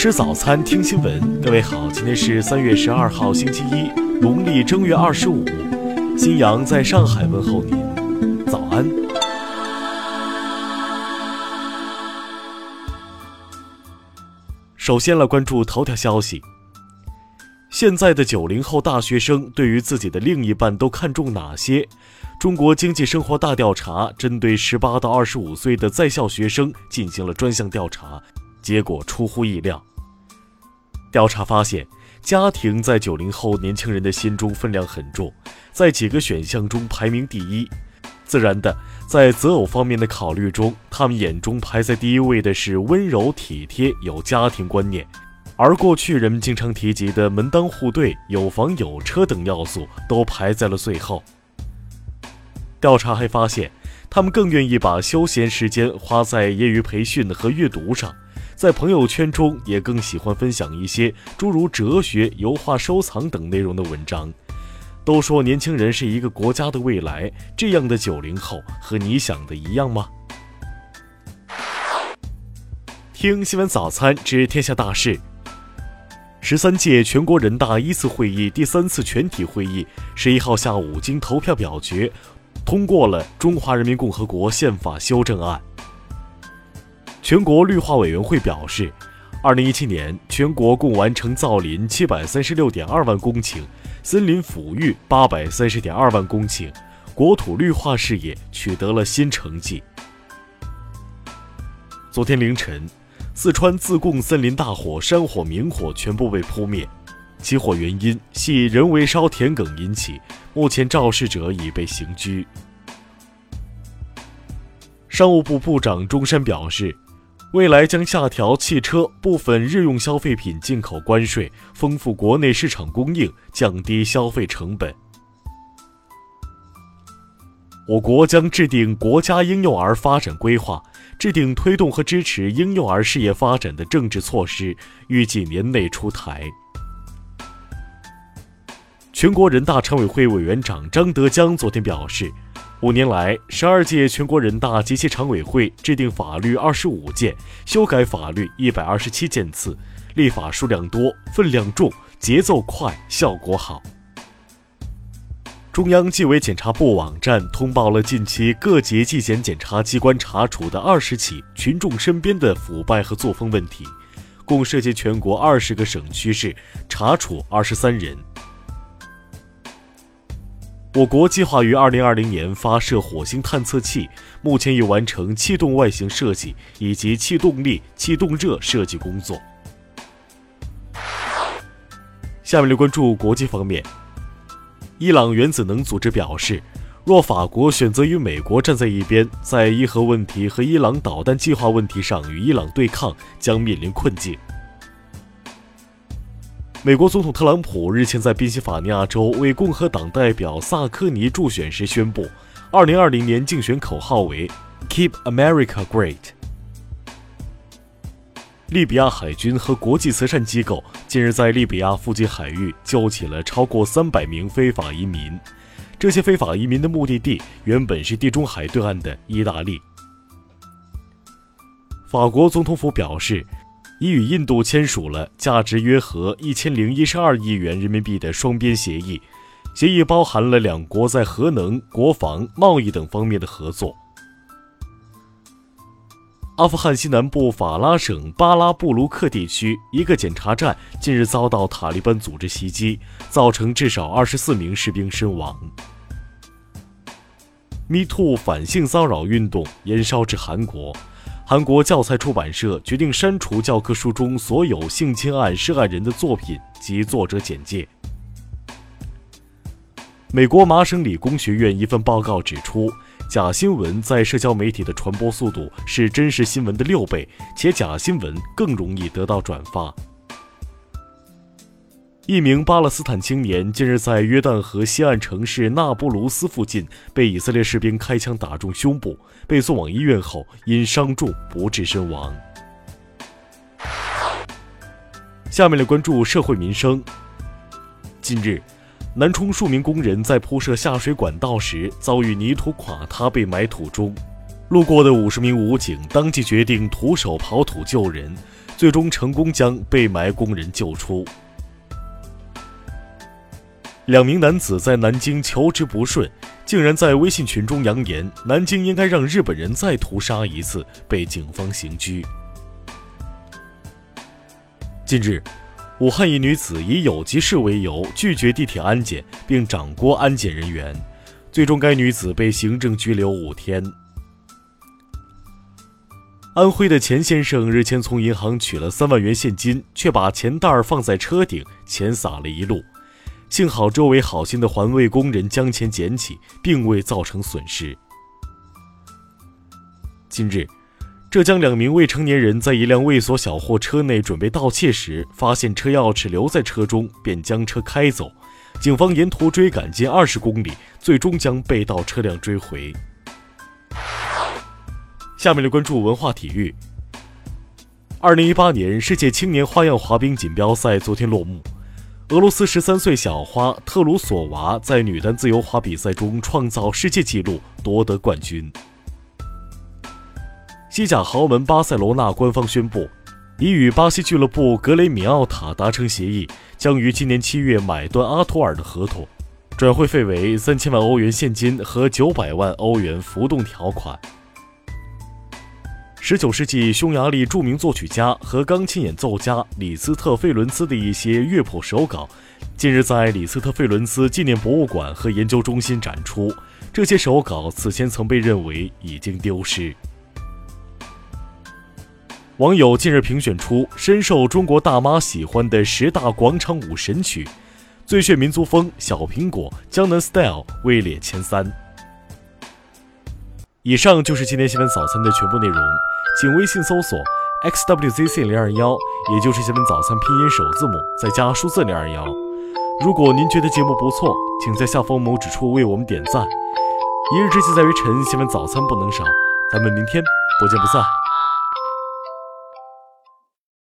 吃早餐，听新闻。各位好，今天是三月十二号，星期一，农历正月二十五。新阳在上海问候您，早安。首先来关注头条消息。现在的九零后大学生对于自己的另一半都看重哪些？中国经济生活大调查针对十八到二十五岁的在校学生进行了专项调查，结果出乎意料。调查发现，家庭在九零后年轻人的心中分量很重，在几个选项中排名第一。自然的，在择偶方面的考虑中，他们眼中排在第一位的是温柔体贴、有家庭观念。而过去人们经常提及的门当户对、有房有车等要素都排在了最后。调查还发现，他们更愿意把休闲时间花在业余培训和阅读上，在朋友圈中也更喜欢分享一些诸如哲学、油画收藏等内容的文章。都说年轻人是一个国家的未来，这样的九零后和你想的一样吗？听新闻早餐知天下大事。十三届全国人大一次会议第三次全体会议十一号下午经投票表决，通过了《中华人民共和国宪法修正案》。全国绿化委员会表示，二零一七年全国共完成造林七百三十六点二万公顷，森林抚育八百三十点二万公顷，国土绿化事业取得了新成绩。昨天凌晨。四川自贡森林大火，山火明火全部被扑灭，起火原因系人为烧田埂引起，目前肇事者已被刑拘。商务部部长钟山表示，未来将下调汽车部分日用消费品进口关税，丰富国内市场供应，降低消费成本。我国将制定国家婴幼儿发展规划。制定推动和支持婴幼儿事业发展的政治措施，预计年内出台。全国人大常委会委员长张德江昨天表示，五年来，十二届全国人大及其常委会制定法律二十五件，修改法律一百二十七件次，立法数量多、分量重、节奏快、效果好。中央纪委检察部网站通报了近期各级纪检检察机关查处的二十起群众身边的腐败和作风问题，共涉及全国二十个省区市，查处二十三人。我国计划于二零二零年发射火星探测器，目前已完成气动外形设计以及气动力、气动热设计工作。下面来关注国际方面。伊朗原子能组织表示，若法国选择与美国站在一边，在伊核问题和伊朗导弹计划问题上与伊朗对抗，将面临困境。美国总统特朗普日前在宾夕法尼亚州为共和党代表萨科尼助选时宣布，2020年竞选口号为 “Keep America Great”。利比亚海军和国际慈善机构近日在利比亚附近海域救起了超过三百名非法移民。这些非法移民的目的地原本是地中海对岸的意大利。法国总统府表示，已与印度签署了价值约合一千零一十二亿元人民币的双边协议，协议包含了两国在核能、国防、贸易等方面的合作。阿富汗西南部法拉省巴拉布鲁克地区一个检查站近日遭到塔利班组织袭击，造成至少二十四名士兵身亡。Me Too 反性骚扰运动延烧至韩国，韩国教材出版社决定删除教科书中所有性侵案涉案人的作品及作者简介。美国麻省理工学院一份报告指出。假新闻在社交媒体的传播速度是真实新闻的六倍，且假新闻更容易得到转发。一名巴勒斯坦青年近日在约旦河西岸城市纳布卢斯附近被以色列士兵开枪打中胸部，被送往医院后因伤重不治身亡。下面来关注社会民生。近日。南充数名工人在铺设下水管道时遭遇泥土垮塌，被埋土中。路过的五十名武警当即决定徒手刨土救人，最终成功将被埋工人救出。两名男子在南京求职不顺，竟然在微信群中扬言南京应该让日本人再屠杀一次，被警方刑拘。近日，武汉一女子以有急事为由拒绝地铁安检，并掌掴安检人员，最终该女子被行政拘留五天。安徽的钱先生日前从银行取了三万元现金，却把钱袋放在车顶，钱洒了一路。幸好周围好心的环卫工人将钱捡起，并未造成损失。近日，浙江两名未成年人在一辆卫所小货车内准备盗窃时，发现车钥匙留在车中，便将车开走。警方沿途追赶近二十公里，最终将被盗车辆追回。下面来关注文化体育。二零一八年世界青年花样滑冰锦标赛昨天落幕，俄罗斯十三岁小花特鲁索娃在女单自由滑比赛中创造世界纪录，夺得冠军。西甲豪门巴塞罗那官方宣布，已与巴西俱乐部格雷米奥塔达成协议，将于今年七月买断阿图尔的合同，转会费为三千万欧元现金和九百万欧元浮动条款。十九世纪匈牙利著名作曲家和钢琴演奏家李斯特·费伦斯的一些乐谱手稿，近日在李斯特·费伦斯纪念博物馆和研究中心展出。这些手稿此前曾被认为已经丢失。网友近日评选出深受中国大妈喜欢的十大广场舞神曲，《最炫民族风》《小苹果》《江南 Style》位列前三。以上就是今天新闻早餐的全部内容。请微信搜索 xwzc 零二幺，也就是新闻早餐拼音首字母再加数字零二幺。如果您觉得节目不错，请在下方拇指处为我们点赞。一日之计在于晨，新闻早餐不能少。咱们明天不见不散。